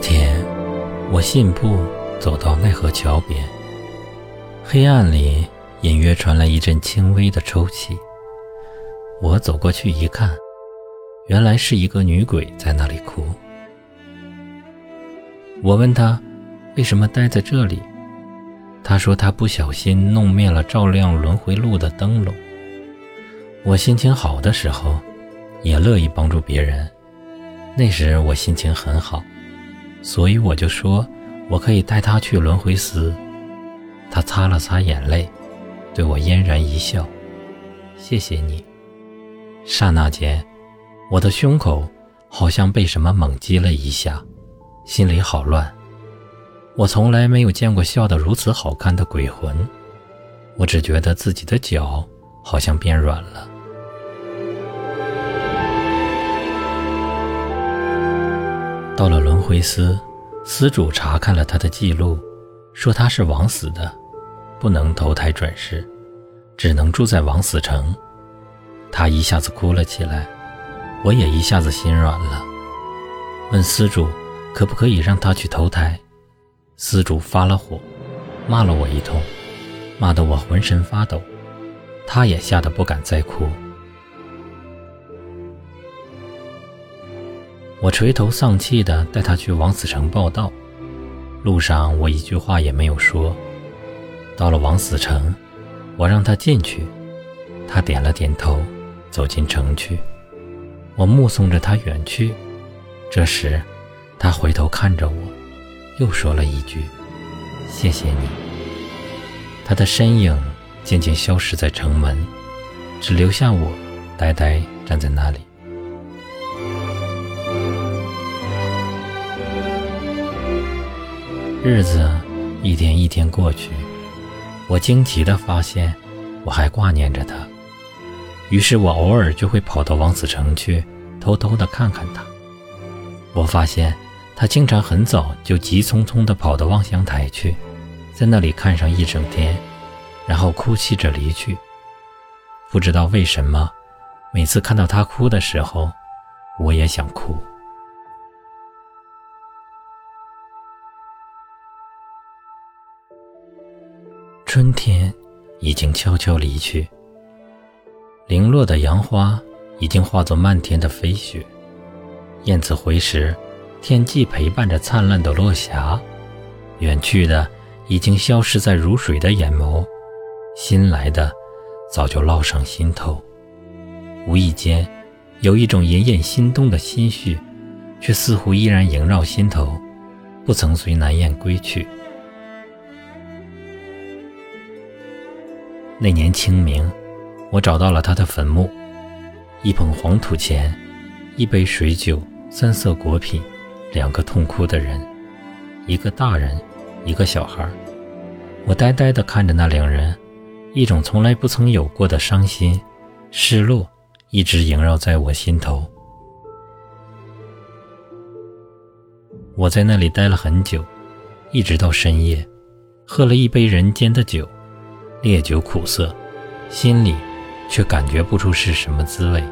天，我信步走到奈何桥边，黑暗里隐约传来一阵轻微的抽泣。我走过去一看，原来是一个女鬼在那里哭。我问她为什么待在这里，她说她不小心弄灭了照亮轮回路的灯笼。我心情好的时候，也乐意帮助别人，那时我心情很好。所以我就说，我可以带他去轮回寺。他擦了擦眼泪，对我嫣然一笑：“谢谢你。”刹那间，我的胸口好像被什么猛击了一下，心里好乱。我从来没有见过笑得如此好看的鬼魂，我只觉得自己的脚好像变软了。到了轮回司，司主查看了他的记录，说他是枉死的，不能投胎转世，只能住在枉死城。他一下子哭了起来，我也一下子心软了，问司主可不可以让他去投胎。司主发了火，骂了我一通，骂得我浑身发抖，他也吓得不敢再哭。我垂头丧气地带他去王死城报道，路上我一句话也没有说。到了王死城，我让他进去，他点了点头，走进城去。我目送着他远去，这时，他回头看着我，又说了一句：“谢谢你。”他的身影渐渐消失在城门，只留下我，呆呆站在那里。日子一天一天过去，我惊奇地发现，我还挂念着他。于是我偶尔就会跑到王子城去，偷偷地看看他。我发现他经常很早就急匆匆地跑到望乡台去，在那里看上一整天，然后哭泣着离去。不知道为什么，每次看到他哭的时候，我也想哭。春天已经悄悄离去，零落的杨花已经化作漫天的飞雪。燕子回时，天际陪伴着灿烂的落霞。远去的已经消失在如水的眼眸，新来的早就烙上心头。无意间，有一种隐隐心动的心绪，却似乎依然萦绕心头，不曾随南雁归去。那年清明，我找到了他的坟墓，一捧黄土钱，一杯水酒，三色果品，两个痛哭的人，一个大人，一个小孩。我呆呆地看着那两人，一种从来不曾有过的伤心、失落，一直萦绕在我心头。我在那里待了很久，一直到深夜，喝了一杯人间的酒。烈酒苦涩，心里却感觉不出是什么滋味。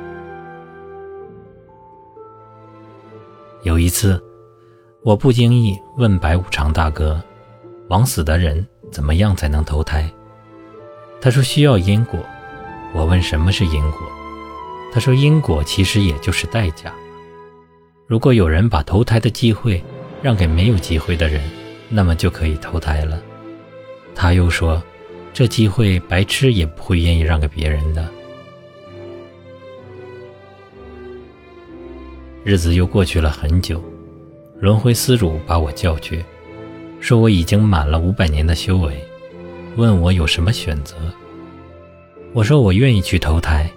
有一次，我不经意问白无常大哥：“枉死的人怎么样才能投胎？”他说：“需要因果。”我问：“什么是因果？”他说：“因果其实也就是代价。如果有人把投胎的机会让给没有机会的人，那么就可以投胎了。”他又说。这机会，白痴也不会愿意让给别人的。日子又过去了很久，轮回司主把我叫去，说我已经满了五百年的修为，问我有什么选择。我说我愿意去投胎。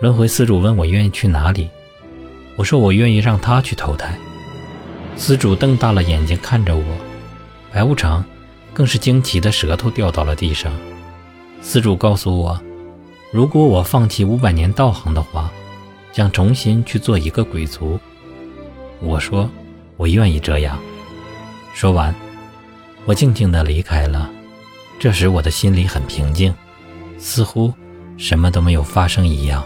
轮回司主问我愿意去哪里，我说我愿意让他去投胎。司主瞪大了眼睛看着我，白无常。更是惊奇的舌头掉到了地上。司主告诉我，如果我放弃五百年道行的话，将重新去做一个鬼族。我说我愿意这样。说完，我静静地离开了。这时我的心里很平静，似乎什么都没有发生一样。